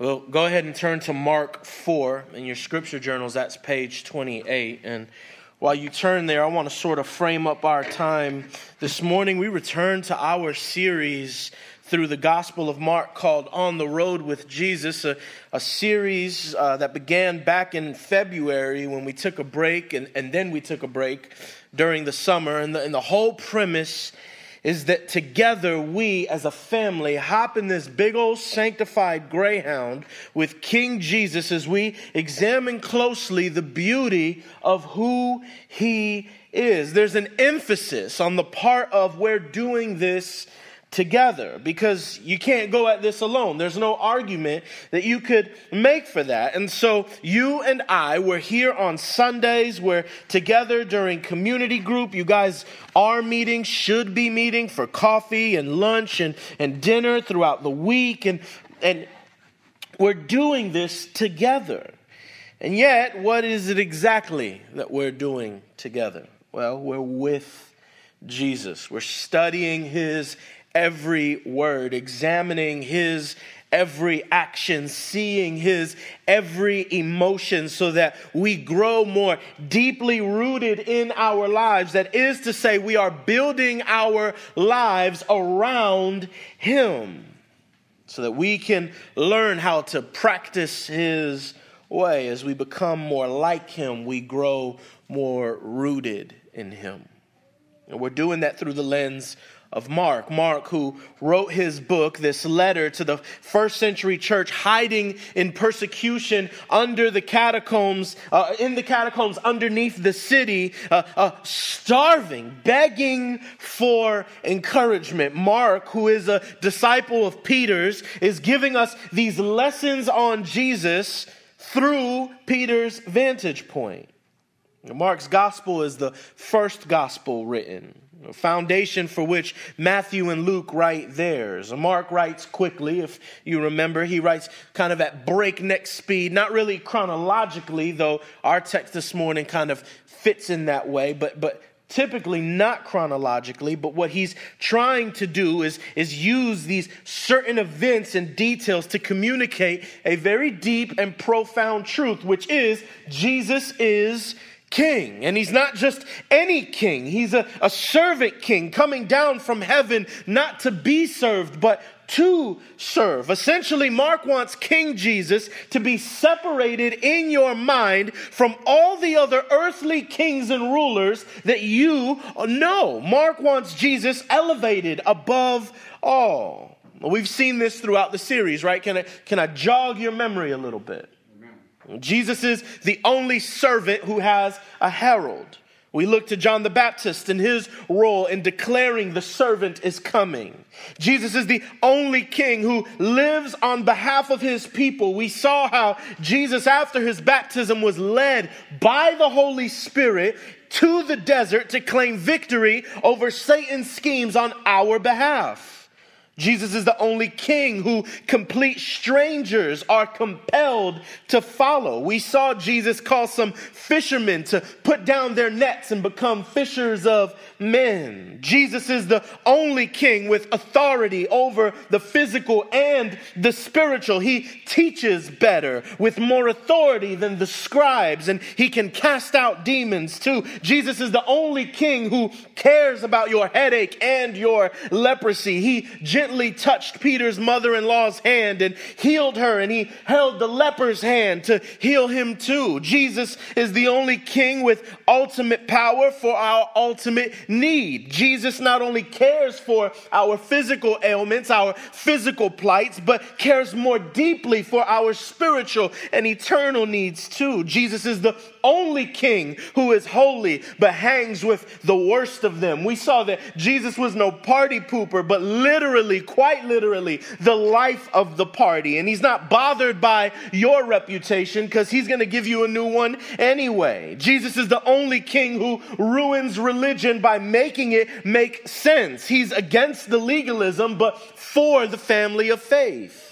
Well, go ahead and turn to Mark 4 in your scripture journals. That's page 28. And while you turn there, I want to sort of frame up our time. This morning, we return to our series through the Gospel of Mark called On the Road with Jesus, a, a series uh, that began back in February when we took a break, and, and then we took a break during the summer. And the, and the whole premise is that together we as a family hop in this big old sanctified greyhound with King Jesus as we examine closely the beauty of who he is. There's an emphasis on the part of we're doing this together because you can't go at this alone. There's no argument that you could make for that. And so you and I were here on Sundays. We're together during community group. You guys are meeting, should be meeting for coffee and lunch and, and dinner throughout the week. And, and we're doing this together. And yet, what is it exactly that we're doing together? Well, we're with Jesus. We're studying his every word, examining his every action, seeing his every emotion, so that we grow more deeply rooted in our lives. That is to say, we are building our lives around him so that we can learn how to practice his way. As we become more like him, we grow more rooted in him. And we're doing that through the lens of Mark. Mark, who wrote his book, this letter to the first century church, hiding in persecution under the catacombs, uh, in the catacombs underneath the city, uh, uh, starving, begging for encouragement. Mark, who is a disciple of Peter's, is giving us these lessons on Jesus through Peter's vantage point. Mark's gospel is the first gospel written a foundation for which Matthew and Luke write theirs. Mark writes quickly, if you remember. He writes kind of at breakneck speed, not really chronologically, though our text this morning kind of fits in that way, but, but typically not chronologically, but what he's trying to do is, is use these certain events and details to communicate a very deep and profound truth, which is Jesus is king. And he's not just any king, he's a, a servant king coming down from heaven not to be served, but to serve. Essentially, Mark wants King Jesus to be separated in your mind from all the other earthly kings and rulers that you know. Mark wants Jesus elevated above all. We've seen this throughout the series, right? Can I, can I jog your memory a little bit? Jesus is the only servant who has a herald. We look to John the Baptist and his role in declaring the servant is coming. Jesus is the only king who lives on behalf of his people. We saw how Jesus, after his baptism, was led by the Holy Spirit to the desert to claim victory over Satan's schemes on our behalf. Jesus is the only king who complete strangers are compelled to follow. We saw Jesus call some fishermen to put down their nets and become fishers of men. Jesus is the only king with authority over the physical and the spiritual. He teaches better with more authority than the scribes, and he can cast out demons too. Jesus is the only king who cares about your headache and your leprosy. He gently touched Peter's mother in law's hand and healed her, and he held the leper's hand to heal him too. Jesus is the only king with ultimate power for our ultimate need. Jesus not only cares for our physical ailments, our physical plights, but cares more deeply for our spiritual and eternal needs too. Jesus is the only king who is holy but hangs with the worst of them. We saw that Jesus was no party pooper, but literally, quite literally, the life of the party. And he's not bothered by your reputation because he's going to give you a new one anyway. Jesus is the only king who ruins religion by making it make sense. He's against the legalism, but for the family of faith.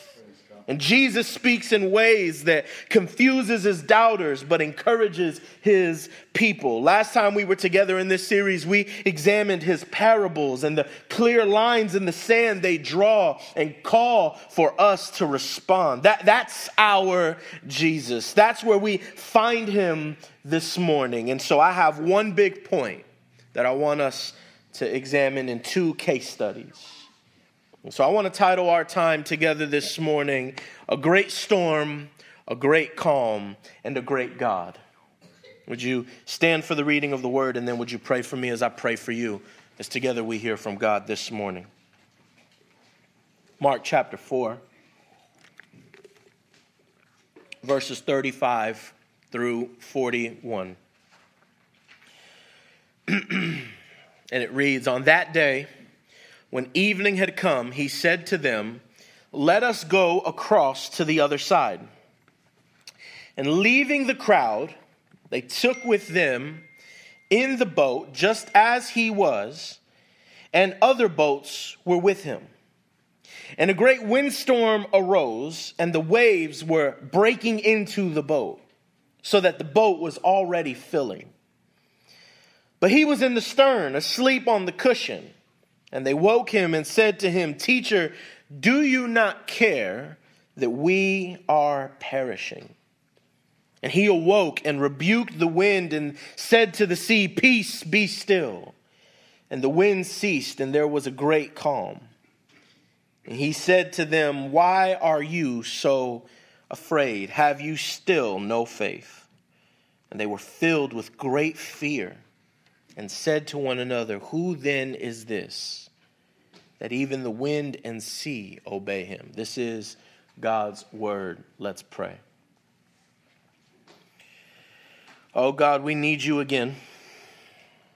And Jesus speaks in ways that confuses his doubters but encourages his people. Last time we were together in this series, we examined his parables and the clear lines in the sand they draw and call for us to respond. That, that's our Jesus. That's where we find him this morning. And so I have one big point that I want us to examine in two case studies. So I want to title our time together this morning A Great Storm, A Great Calm, and A Great God. Would you stand for the reading of the word and then would you pray for me as I pray for you as together we hear from God this morning? Mark chapter 4, verses 35 through 41. and it reads On that day, when evening had come, he said to them, Let us go across to the other side. And leaving the crowd, they took with them in the boat just as he was, and other boats were with him. And a great windstorm arose, and the waves were breaking into the boat, so that the boat was already filling. But he was in the stern, asleep on the cushion. And they woke him and said to him, Teacher, do you not care that we are perishing? And he awoke and rebuked the wind and said to the sea, Peace, be still. And the wind ceased, and there was a great calm. And he said to them, Why are you so afraid? Have you still no faith? And they were filled with great fear and said to one another, Who then is this? That even the wind and sea obey him. This is God's word. Let's pray. Oh God, we need you again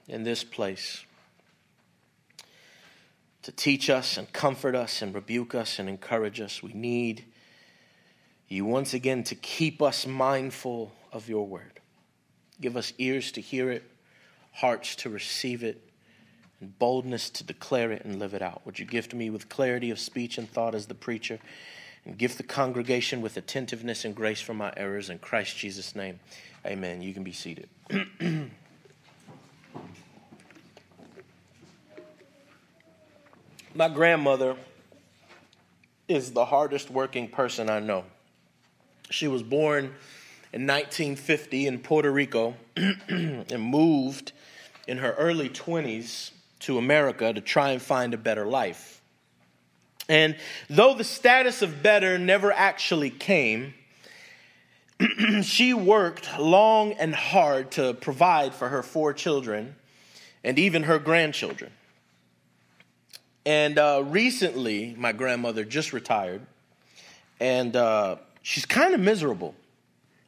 in this place to teach us and comfort us and rebuke us and encourage us. We need you once again to keep us mindful of your word. Give us ears to hear it hearts to receive it, and boldness to declare it and live it out. Would you gift me with clarity of speech and thought as the preacher, and gift the congregation with attentiveness and grace for my errors in Christ Jesus' name? Amen. You can be seated. my grandmother is the hardest working person I know. She was born in 1950 in Puerto Rico and moved in her early 20s to America to try and find a better life. And though the status of better never actually came, she worked long and hard to provide for her four children and even her grandchildren. And uh, recently, my grandmother just retired, and uh, she's kind of miserable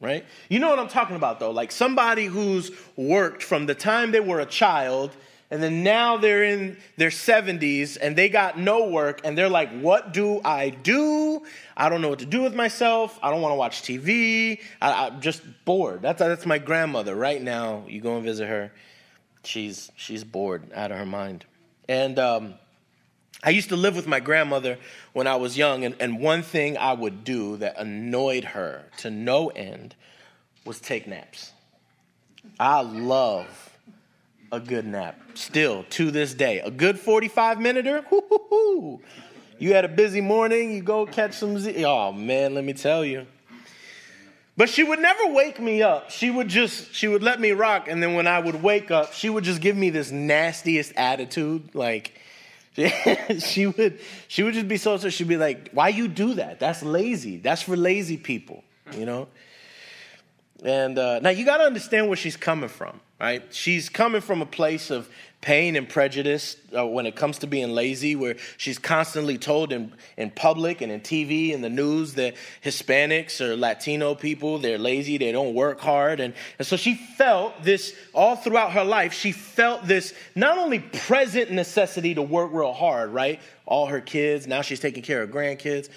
right? You know what I'm talking about, though. Like somebody who's worked from the time they were a child and then now they're in their 70s and they got no work and they're like, what do I do? I don't know what to do with myself. I don't want to watch TV. I, am just bored. That's, that's my grandmother right now. You go and visit her. She's, she's bored out of her mind. And, um, I used to live with my grandmother when I was young, and, and one thing I would do that annoyed her to no end was take naps. I love a good nap. Still, to this day, a good 45 minuter. You had a busy morning, you go catch some Z. Oh man, let me tell you. But she would never wake me up. She would just, she would let me rock. And then when I would wake up, she would just give me this nastiest attitude. Like, she would she would just be so so she'd be like why you do that? That's lazy. That's for lazy people you know? And uh, now you got to understand where she's coming from right she's coming from a place of pain and prejudice uh, when it comes to being lazy, where she's constantly told in, in public and in TV and the news that Hispanics or Latino people, they're lazy, they don't work hard. And, and so she felt this all throughout her life. She felt this not only present necessity to work real hard, right? All her kids, now she's taking care of grandkids,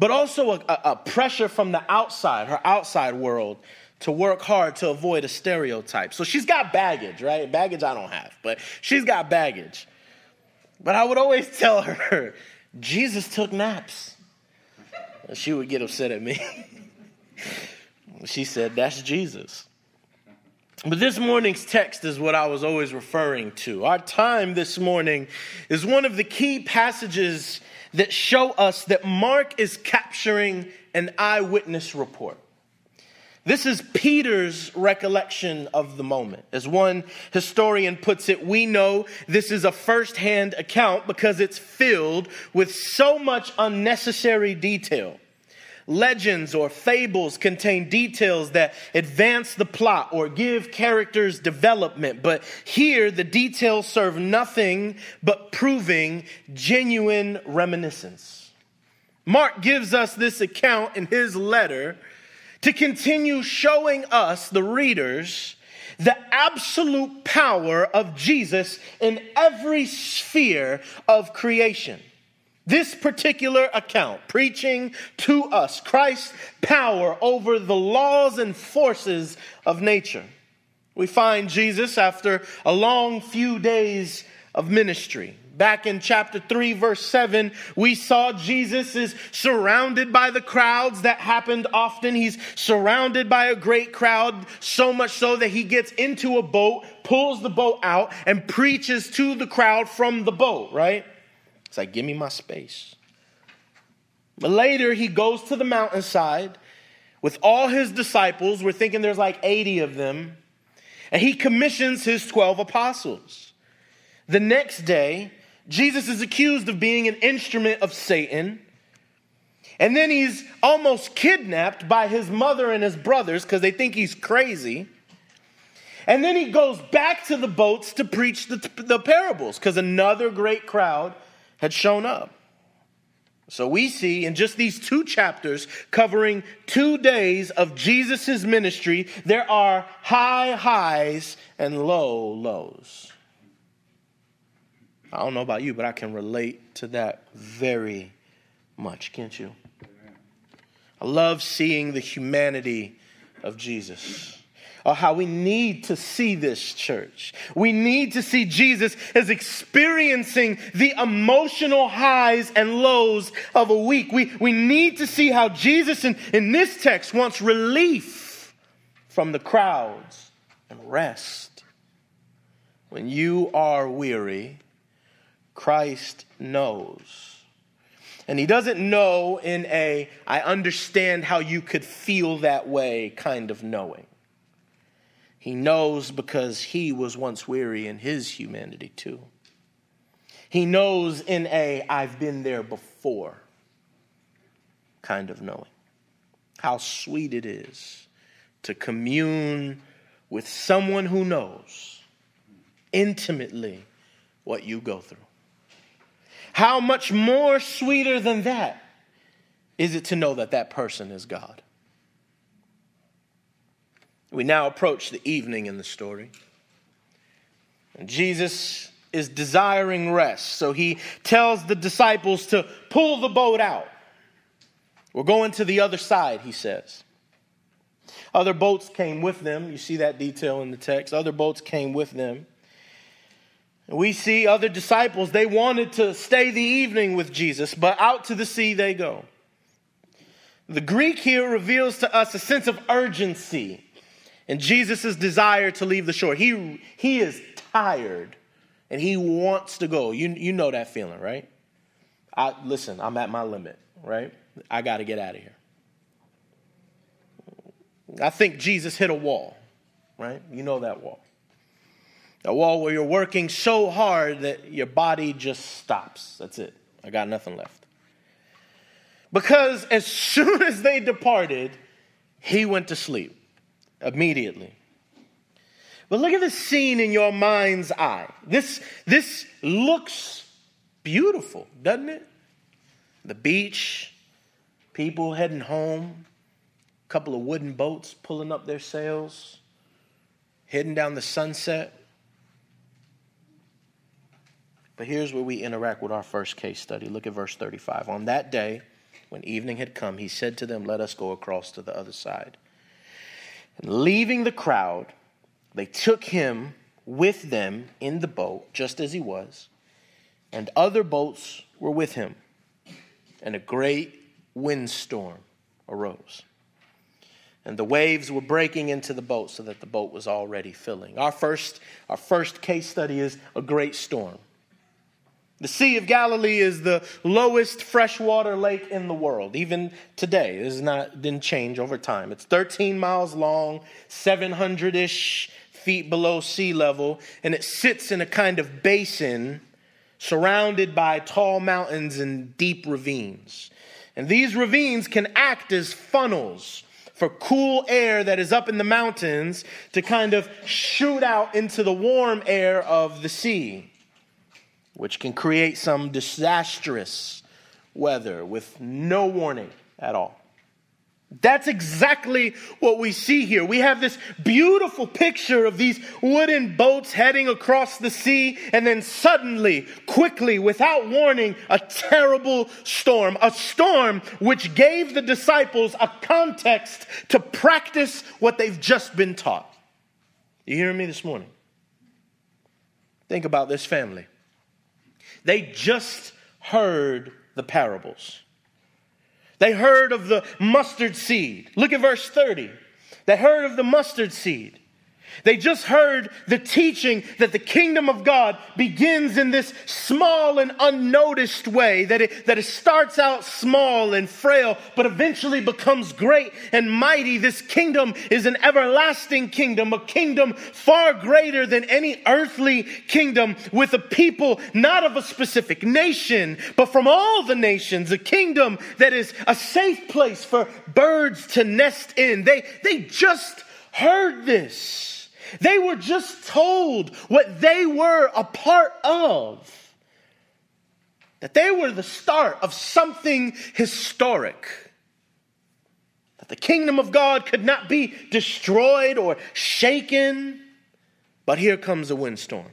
but also a, a, a pressure from the outside, her outside world to work hard to avoid a stereotype. So she's got baggage, right? Baggage I don't have, but she's got baggage. But I would always tell her, Jesus took naps. she would get upset at me. she said, That's Jesus. But this morning's text is what I was always referring to. Our time this morning is one of the key passages that show us that Mark is capturing an eyewitness report. This is Peter's recollection of the moment. As one historian puts it, we know this is a firsthand account because it's filled with so much unnecessary detail. Legends or fables contain details that advance the plot or give characters development, but here the details serve nothing but proving genuine reminiscence. Mark gives us this account in his letter to continue showing us, the readers, the absolute power of Jesus in every sphere of creation. This particular account, preaching to us Christ's power over the laws and forces of nature. We find Jesus after a long few days of ministry. Back in chapter 3, verse 7, we saw Jesus is surrounded by the crowds. That happened often. He's surrounded by a great crowd, so much so that he gets into a boat, pulls the boat out, and preaches to the crowd from the boat, right? It's like, give me my space. But later, he goes to the mountainside with all his disciples. We're thinking there's like 80 of them. And he commissions his 12 apostles. The next day, Jesus is accused of being an instrument of Satan. And then he's almost kidnapped by his mother and his brothers because they think he's crazy. And then he goes back to the boats to preach the, the parables because another great crowd had shown up. So we see in just these two chapters covering two days of Jesus' ministry, there are high highs and low lows. I don't know about you, but I can relate to that very much, can't you? I love seeing the humanity of Jesus or how we need to see this church. We need to see Jesus as experiencing the emotional highs and lows of a week. We, we need to see how Jesus in, in this text wants relief from the crowds and rest. When you are weary, Christ knows. And he doesn't know in a, I understand how you could feel that way kind of knowing. He knows because he was once weary in his humanity too. He knows in a I've been there before kind of knowing. How sweet it is to commune with someone who knows intimately what you go through. How much more sweeter than that is it to know that that person is God? We now approach the evening in the story. And Jesus is desiring rest, so he tells the disciples to pull the boat out. We're going to the other side, he says. Other boats came with them. You see that detail in the text. Other boats came with them. We see other disciples, they wanted to stay the evening with Jesus, but out to the sea they go. The Greek here reveals to us a sense of urgency and Jesus' desire to leave the shore. He, he is tired and he wants to go. You, you know that feeling, right? I, listen, I'm at my limit, right? I got to get out of here. I think Jesus hit a wall, right? You know that wall. A wall where you're working so hard that your body just stops. That's it. I got nothing left. Because as soon as they departed, he went to sleep immediately. But look at the scene in your mind's eye. This, this looks beautiful, doesn't it? The beach, people heading home, a couple of wooden boats pulling up their sails, heading down the sunset. But here's where we interact with our first case study. Look at verse 35. On that day, when evening had come, he said to them, Let us go across to the other side. And leaving the crowd, they took him with them in the boat, just as he was, and other boats were with him. And a great windstorm arose. And the waves were breaking into the boat so that the boat was already filling. Our first, our first case study is a great storm. The Sea of Galilee is the lowest freshwater lake in the world, even today. This is not didn't change over time. It's 13 miles long, 700-ish feet below sea level, and it sits in a kind of basin surrounded by tall mountains and deep ravines. And these ravines can act as funnels for cool air that is up in the mountains to kind of shoot out into the warm air of the sea which can create some disastrous weather with no warning at all. That's exactly what we see here. We have this beautiful picture of these wooden boats heading across the sea, and then suddenly, quickly, without warning, a terrible storm. A storm which gave the disciples a context to practice what they've just been taught. You hearing me this morning? Think about this family. They just heard the parables. They heard of the mustard seed. Look at verse 30. They heard of the mustard seed. They just heard the teaching that the kingdom of God begins in this small and unnoticed way, that it, that it starts out small and frail, but eventually becomes great and mighty. This kingdom is an everlasting kingdom, a kingdom far greater than any earthly kingdom, with a people not of a specific nation, but from all the nations, a kingdom that is a safe place for birds to nest in. They, they just heard this. They were just told what they were a part of. That they were the start of something historic. That the kingdom of God could not be destroyed or shaken. But here comes a windstorm.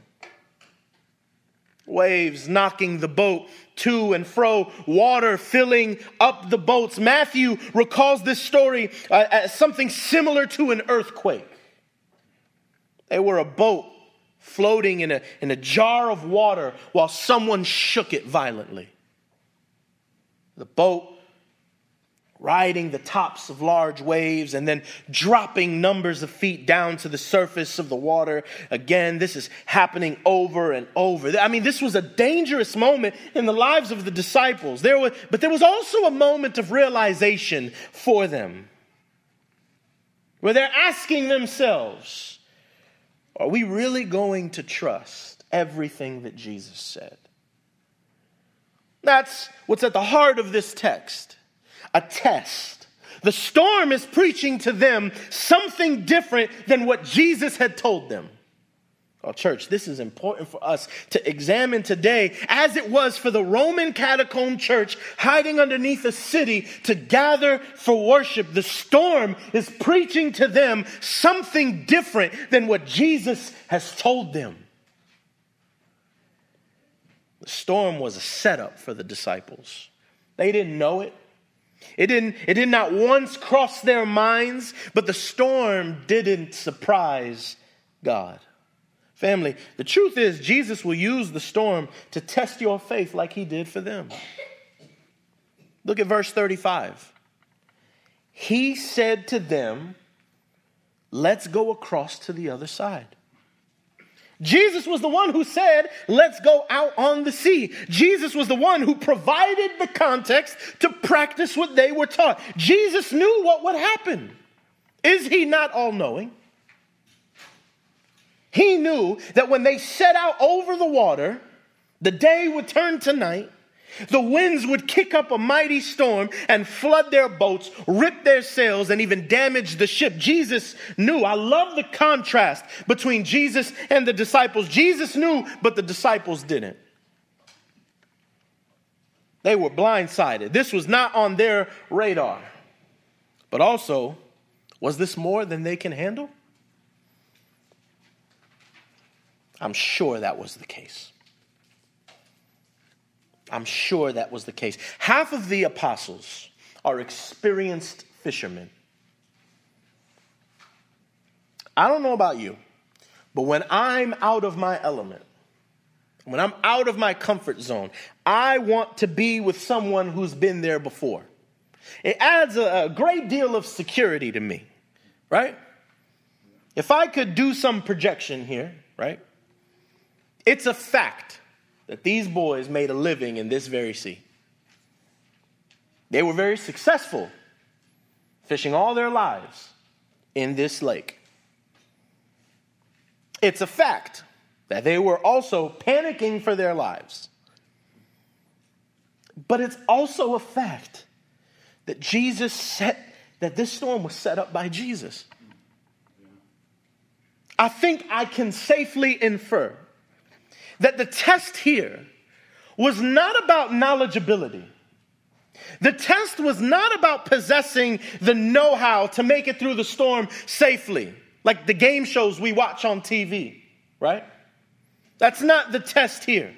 Waves knocking the boat to and fro, water filling up the boats. Matthew recalls this story uh, as something similar to an earthquake. They were a boat floating in a, in a jar of water while someone shook it violently. The boat riding the tops of large waves and then dropping numbers of feet down to the surface of the water. Again, this is happening over and over. I mean, this was a dangerous moment in the lives of the disciples. There was, but there was also a moment of realization for them where they're asking themselves, are we really going to trust everything that Jesus said? That's what's at the heart of this text a test. The storm is preaching to them something different than what Jesus had told them. Oh, church, this is important for us to examine today, as it was for the Roman catacomb church hiding underneath a city to gather for worship. The storm is preaching to them something different than what Jesus has told them. The storm was a setup for the disciples. They didn't know it. It didn't, it did not once cross their minds, but the storm didn't surprise God. Family, the truth is, Jesus will use the storm to test your faith like he did for them. Look at verse 35. He said to them, Let's go across to the other side. Jesus was the one who said, Let's go out on the sea. Jesus was the one who provided the context to practice what they were taught. Jesus knew what would happen. Is he not all knowing? He knew that when they set out over the water, the day would turn to night. The winds would kick up a mighty storm and flood their boats, rip their sails, and even damage the ship. Jesus knew. I love the contrast between Jesus and the disciples. Jesus knew, but the disciples didn't. They were blindsided. This was not on their radar. But also, was this more than they can handle? I'm sure that was the case. I'm sure that was the case. Half of the apostles are experienced fishermen. I don't know about you, but when I'm out of my element, when I'm out of my comfort zone, I want to be with someone who's been there before. it adds a, great deal of security to me, right? If I could do some projection here, right? It's a fact that these boys made a living in this very sea. They were very successful fishing all their lives in this lake. It's a fact that they were also panicking for their lives. But it's also a fact that Jesus set that this storm was set up by Jesus. I think I can safely infer that the test here was not about knowledgeability. The test was not about possessing the know how to make it through the storm safely, like the game shows we watch on TV, right? That's not the test here.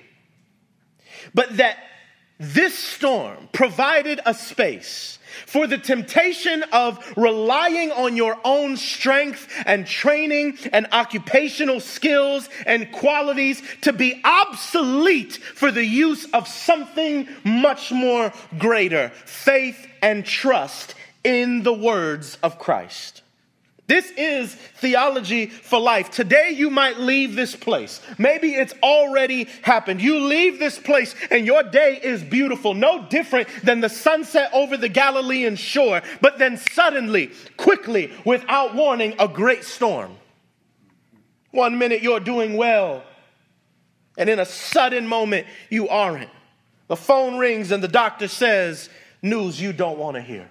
But that this storm provided a space for the temptation of relying on your own strength and training and occupational skills and qualities to be obsolete for the use of something much more greater faith and trust in the words of Christ. This is theology for life. Today you might leave this place. Maybe it's already happened. You leave this place and your day is beautiful, no different than the sunset over the Galilean shore. But then suddenly, quickly, without warning, a great storm. One minute you're doing well, and in a sudden moment you aren't. The phone rings and the doctor says, News you don't want to hear.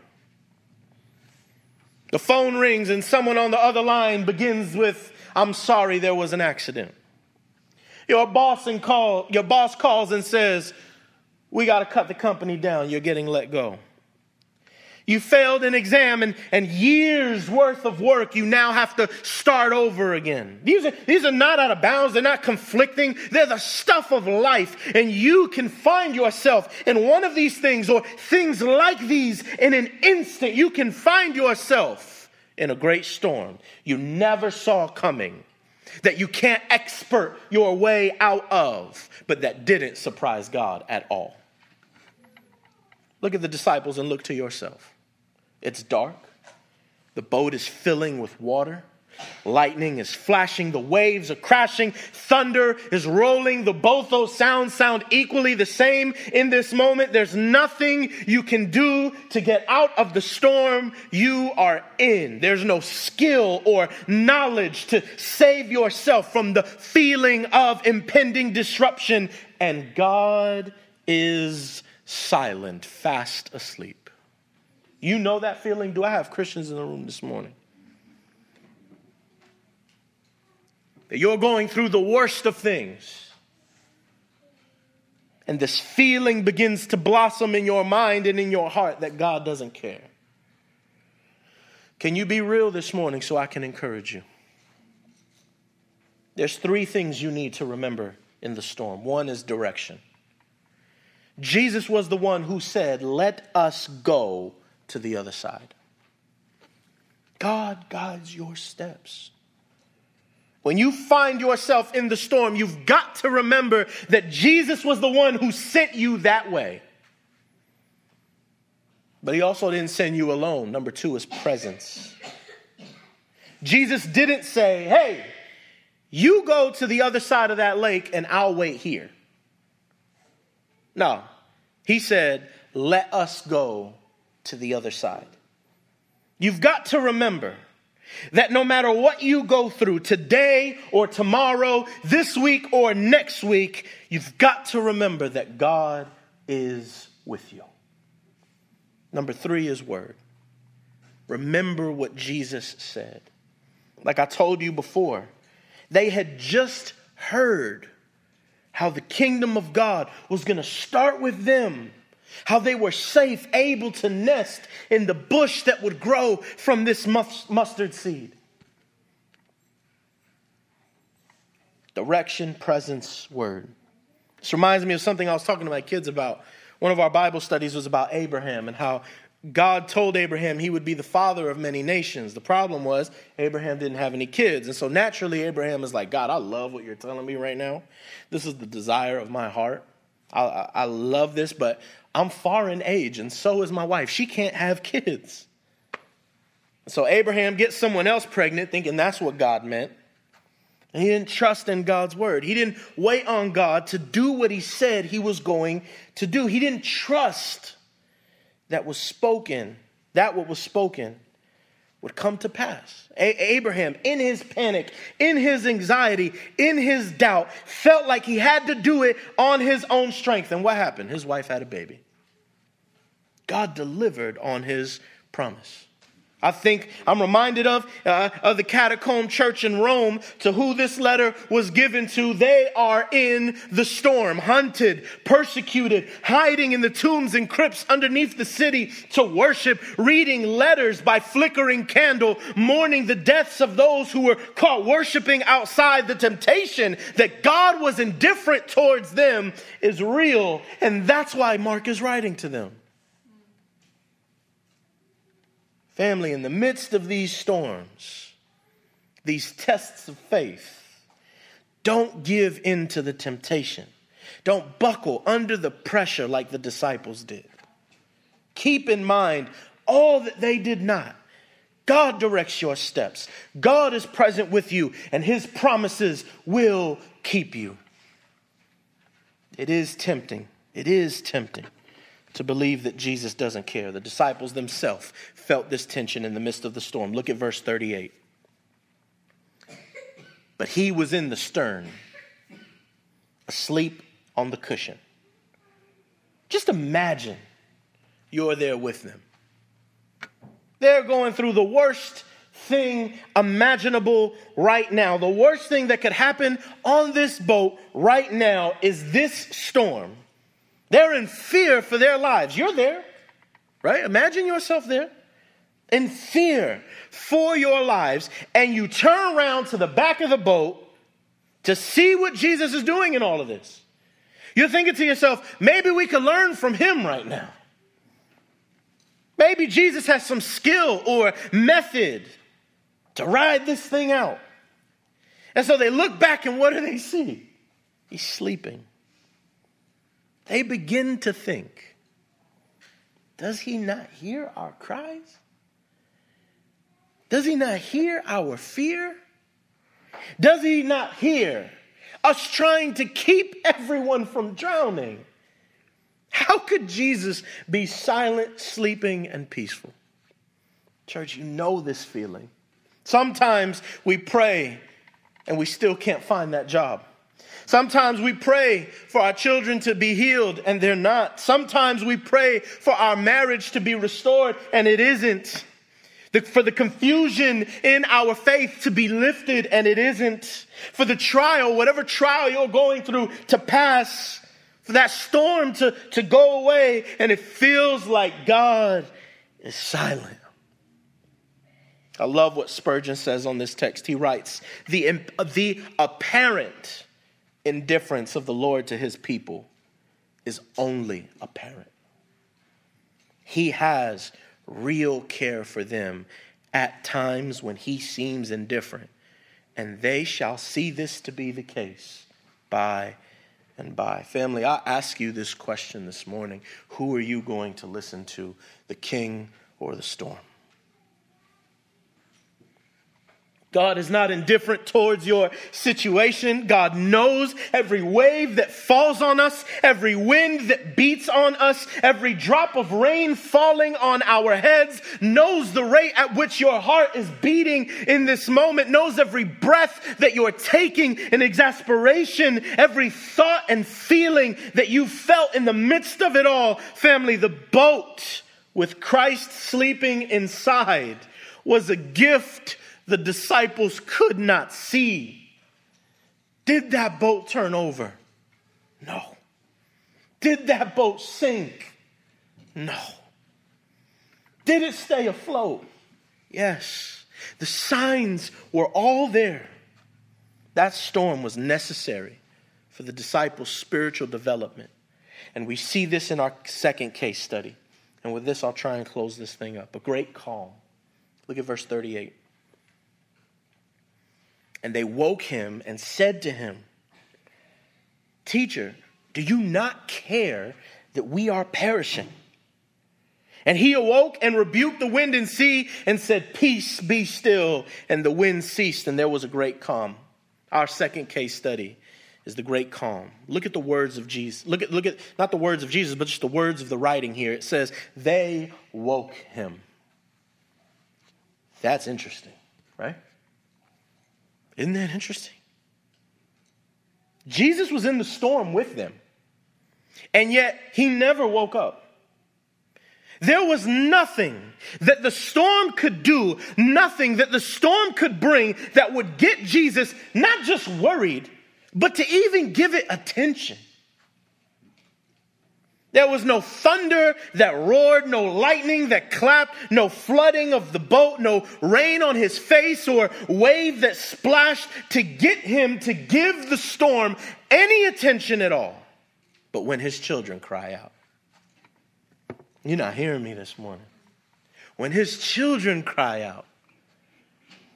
The phone rings and someone on the other line begins with, I'm sorry there was an accident. Your boss and call, your boss calls and says, We got to cut the company down. You're getting let go. You failed an exam and, and years worth of work, you now have to start over again. These are, these are not out of bounds, they're not conflicting, they're the stuff of life. And you can find yourself in one of these things or things like these in an instant. You can find yourself in a great storm you never saw coming, that you can't expert your way out of, but that didn't surprise God at all. Look at the disciples and look to yourself. It's dark. The boat is filling with water. Lightning is flashing, the waves are crashing, thunder is rolling. The both those sounds sound equally the same in this moment. There's nothing you can do to get out of the storm you are in. There's no skill or knowledge to save yourself from the feeling of impending disruption, and God is silent, fast asleep. You know that feeling? Do I have Christians in the room this morning? That you're going through the worst of things. And this feeling begins to blossom in your mind and in your heart that God doesn't care. Can you be real this morning so I can encourage you? There's three things you need to remember in the storm. One is direction. Jesus was the one who said, Let us go to the other side. God guides your steps. When you find yourself in the storm, you've got to remember that Jesus was the one who sent you that way. But he also didn't send you alone. Number two is presence. Jesus didn't say, hey, you go to the other side of that lake and I'll wait here. No, he said, let us go to the other side. You've got to remember that no matter what you go through today or tomorrow, this week or next week, you've got to remember that God is with you. Number three is word. Remember what Jesus said. Like I told you before, they had just heard how the kingdom of God was going to start with them how they were safe, able to nest in the bush that would grow from this mustard seed. Direction, presence, word. This reminds me of something I was talking to my kids about. One of our Bible studies was about Abraham and how God told Abraham he would be the father of many nations. The problem was Abraham didn't have any kids. And so naturally, Abraham is like, God, I love what you're telling me right now. This is the desire of my heart. I, I, love this, but I'm far in age, and so is my wife. She can't have kids. So Abraham gets someone else pregnant, thinking that's what God meant. And he didn't trust in God's word. He didn't wait on God to do what he said he was going to do. He didn't trust that was spoken, that what was spoken would come to pass. A- Abraham, in his panic, in his anxiety, in his doubt, felt like he had to do it on his own strength. And what happened? His wife had a baby. God delivered on his promise. I think I'm reminded of, uh, of the catacomb church in Rome to who this letter was given to. They are in the storm, hunted, persecuted, hiding in the tombs and crypts underneath the city to worship, reading letters by flickering candle, mourning the deaths of those who were caught worshiping outside. The temptation that God was indifferent towards them is real, and that's why Mark is writing to them. Family, in the midst of these storms, these tests of faith, don't give in to the temptation. Don't buckle under the pressure like the disciples did. Keep in mind all that they did not. God directs your steps. God is present with you, and his promises will keep you. It is tempting. It is tempting to believe that Jesus doesn't care. The disciples themselves felt this tension in the midst of the storm. Look at verse 38. But he was in the stern, asleep on the cushion. Just imagine you're there with them. They're going through the worst thing imaginable right now. The worst thing that could happen on this boat right now is this storm. They're in fear for their lives. You're there, right? Imagine yourself there in fear for your lives, and you turn around to the back of the boat to see what Jesus is doing in all of this. You're thinking to yourself, maybe we could learn from him right now. Maybe Jesus has some skill or method to ride this thing out. And so they look back, and what do they see? He's sleeping. They begin to think, does he not hear our cries? Does he not hear our fear? Does he not hear us trying to keep everyone from drowning? How could Jesus be silent, sleeping, and peaceful? Church, you know this feeling. Sometimes we pray and we still can't find that job. Sometimes we pray for our children to be healed and they're not. Sometimes we pray for our marriage to be restored and it isn't the, for the confusion in our faith to be lifted and it isn't, for the trial, whatever trial you're going through to pass, for that storm to, to go away and it feels like God is silent. I love what Spurgeon says on this text. He writes, the, the apparent indifference of the Lord to his people is only apparent. He has real care for them at times when he seems indifferent. And they shall see this to be the case by and by. Family, I ask you this question this morning Who are you going to listen to, the king or the storm? God is not indifferent towards your situation. God knows every wave that falls on us, every wind that beats on us, every drop of rain falling on our heads, knows the rate at which your heart is beating in this moment, knows every breath that you're taking in exasperation, every thought and feeling that you felt in the midst of it all. Family, the boat with Christ sleeping inside was a gift the disciples could not see. Did that boat turn over? No. Did that boat sink? No. Did it stay afloat? Yes. The signs were all there. That storm was necessary for the disciples' spiritual development. And we see this in our second case study. And with this, I'll try and close this thing up. A great calm. Look at verse 38. And they woke him and said to him, Teacher, do you not care that we are perishing. And he awoke and rebuked the wind and sea and said, Peace be still. And the wind ceased, and there was a great calm. Our second case study is the great calm. Look at the words of Jesus. Look at, look at not the words of Jesus, but just the words of the writing here. It says, They woke him. That's interesting, right? Isn't that interesting? Jesus was in the storm with them, and yet he never woke up. There was nothing that the storm could do, nothing that the storm could bring that would get Jesus not just worried, but to even give it attention. There was no thunder that roared, no lightning that clapped, no flooding of the boat, no rain on his face or wave that splashed to get him to give the storm any attention at all. But when his children cry out, you're not hearing me this morning. When his children cry out,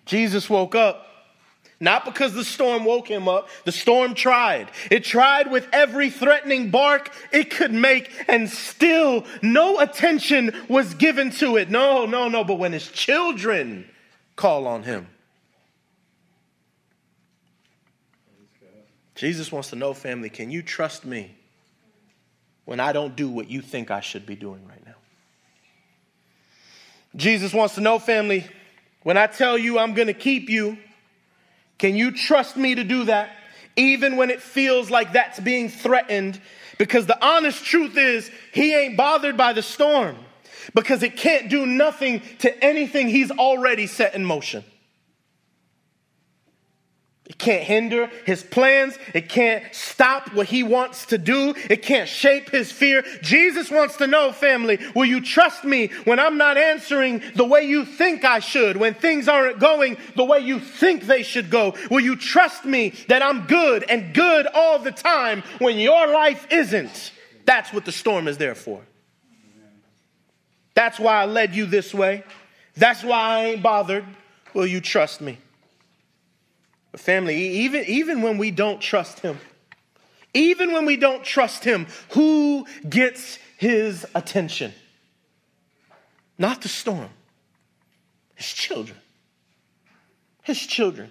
Jesus woke up not because the storm woke him up. The storm tried. It tried with every threatening bark it could make, and still no attention was given to it. No, no, no. But when his children call on him, Jesus wants to know, family, can you trust me when I don't do what you think I should be doing right now? Jesus wants to know, family, when I tell you I'm going to keep you, can you trust me to do that? Even when it feels like that's being threatened, because the honest truth is, he ain't bothered by the storm because it can't do nothing to anything he's already set in motion. It can't hinder his plans. It can't stop what he wants to do. It can't shape his fear. Jesus wants to know, family, will you trust me when I'm not answering the way you think I should, when things aren't going the way you think they should go? Will you trust me that I'm good and good all the time when your life isn't? That's what the storm is there for. That's why I led you this way. That's why I ain't bothered. Will you trust me? Family, even, even when we don't trust him, even when we don't trust him, who gets his attention? Not the storm, his children. His children.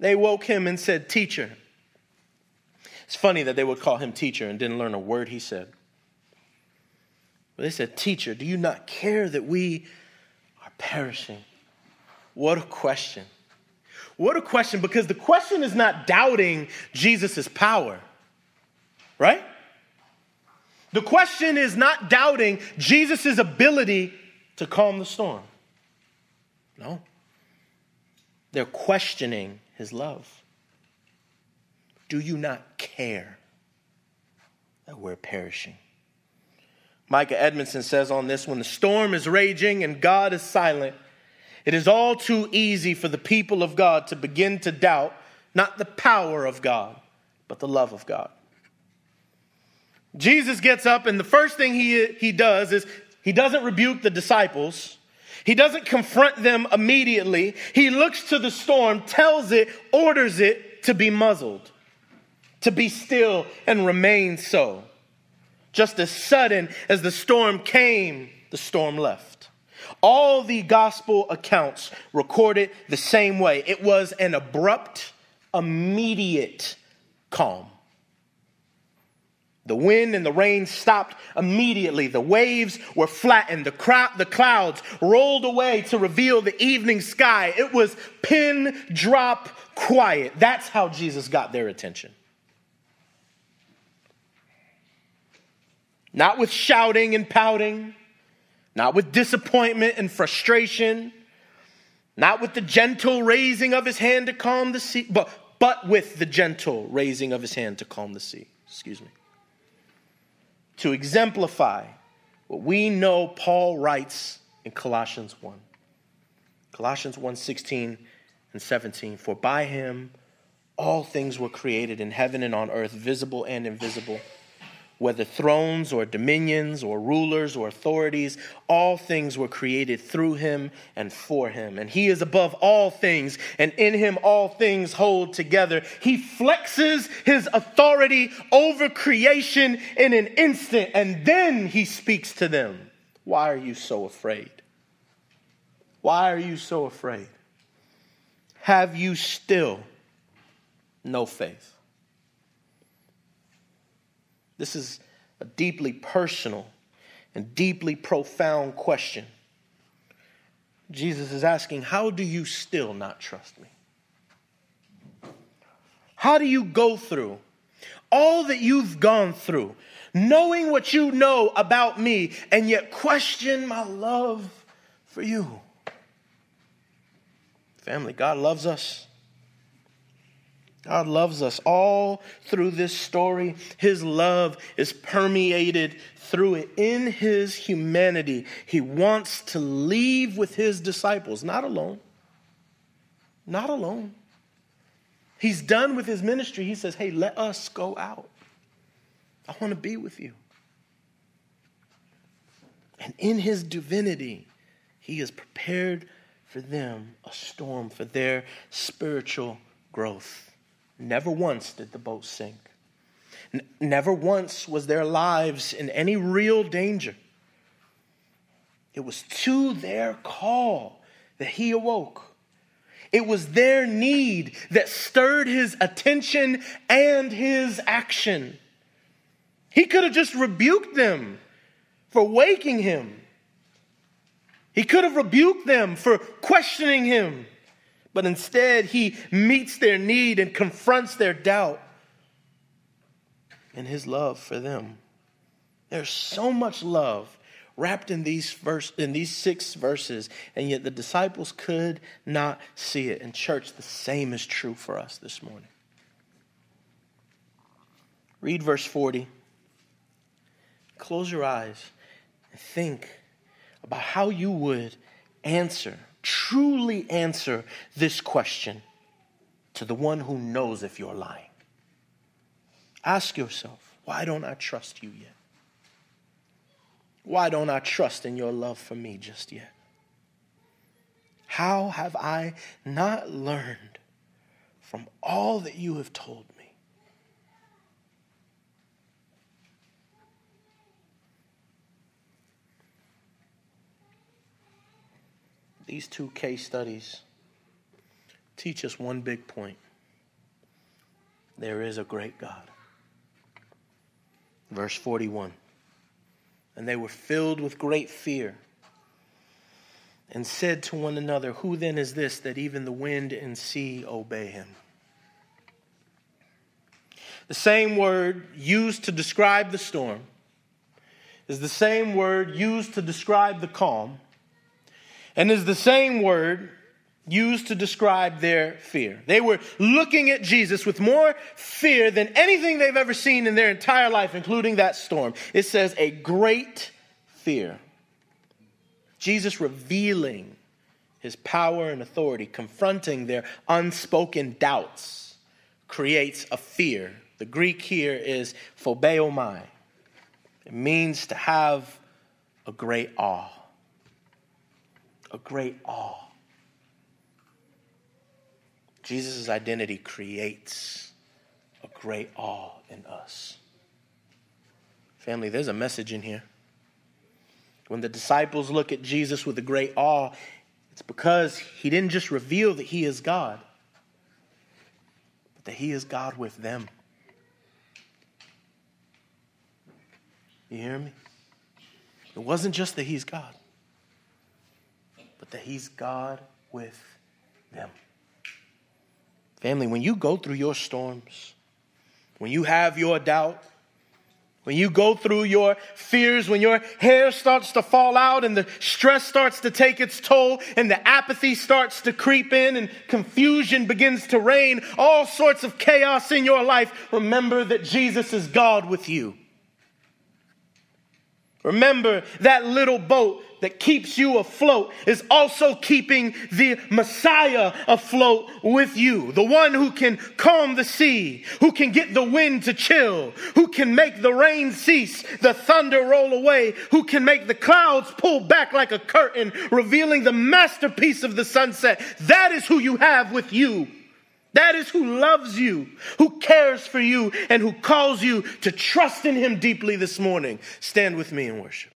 They woke him and said, Teacher. It's funny that they would call him teacher and didn't learn a word he said. But they said, Teacher, do you not care that we are perishing? What a question. What a question, because the question is not doubting Jesus' power, right? The question is not doubting Jesus' ability to calm the storm. No. They're questioning his love. Do you not care that we're perishing? Micah Edmondson says on this when the storm is raging and God is silent, it is all too easy for the people of God to begin to doubt not the power of God, but the love of God. Jesus gets up, and the first thing he, he does is he doesn't rebuke the disciples. He doesn't confront them immediately. He looks to the storm, tells it, orders it to be muzzled, to be still and remain so. Just as sudden as the storm came, the storm left. All the gospel accounts record it the same way. It was an abrupt, immediate calm. The wind and the rain stopped immediately. The waves were flattened. The, crowd, the clouds rolled away to reveal the evening sky. It was pin drop quiet. That's how Jesus got their attention. Not with shouting and pouting, not with disappointment and frustration, not with the gentle raising of his hand to calm the sea, but, but with the gentle raising of his hand to calm the sea. Excuse me. To exemplify what we know Paul writes in Colossians 1. Colossians 1 16 and 17. For by him all things were created in heaven and on earth, visible and invisible whether thrones or dominions or rulers or authorities, all things were created through him and for him. And he is above all things, and in him all things hold together. He flexes his authority over creation in an instant, and then he speaks to them. Why are you so afraid? Why are you so afraid? Have you still no faith? This is a deeply personal and deeply profound question. Jesus is asking, How do you still not trust me? How do you go through all that you've gone through, knowing what you know about me, and yet question my love for you? Family, God loves us. God loves us all through this story. His love is permeated through it. In his humanity, he wants to leave with his disciples, not alone. Not alone. He's done with his ministry. He says, Hey, let us go out. I want to be with you. And in his divinity, he has prepared for them a storm for their spiritual growth. Never once did the boat sink. N- never once was their lives in any real danger. It was to their call that he awoke. It was their need that stirred his attention and his action. He could have just rebuked them for waking him. He could have rebuked them for questioning him but instead he meets their need and confronts their doubt and his love for them. There's so much love wrapped in these verse in these six verses, and yet the disciples could not see it. In church, the same is true for us this morning. Read verse 40. Close your eyes and think about how you would answer truly answer this question to the one who knows if you're lying. Ask yourself, why don't I trust you yet? Why don't I trust in your love for me just yet? How have I not learned from all that you have told me? These two case studies teach us one big point there is a great God. Verse 41 And they were filled with great fear and said to one another, Who then is this that even the wind and sea obey him? The same word used to describe the storm is the same word used to describe the calm and is the same word used to describe their fear. They were looking at Jesus with more fear than anything they've ever seen in their entire life, including that storm. It says a great fear. Jesus revealing his power and authority, confronting their unspoken doubts, creates a fear. The Greek here is phobeomai. It means to have a great awe a great awe. Jesus' identity creates a great awe in us. Family, there's a message in here. When the disciples look at Jesus with a great awe, it's because he didn't just reveal that he is God, but that he is God with them. You hear me? It wasn't just that he's God but that He's God with them. Family, when you go through your storms, when you have your doubt, when you go through your fears, when your hair starts to fall out and the stress starts to take its toll and the apathy starts to creep in and confusion begins to reign, all sorts of chaos in your life, remember that Jesus is God with you. Remember that little boat that keeps you afloat is also keeping the Messiah afloat with you. The one who can calm the sea, who can get the wind to chill, who can make the rain cease, the thunder roll away, who can make the clouds pull back like a curtain, revealing the masterpiece of the sunset. That is who you have with you. That is who loves you, who cares for you, and who calls you to trust in him deeply this morning. Stand with me in worship.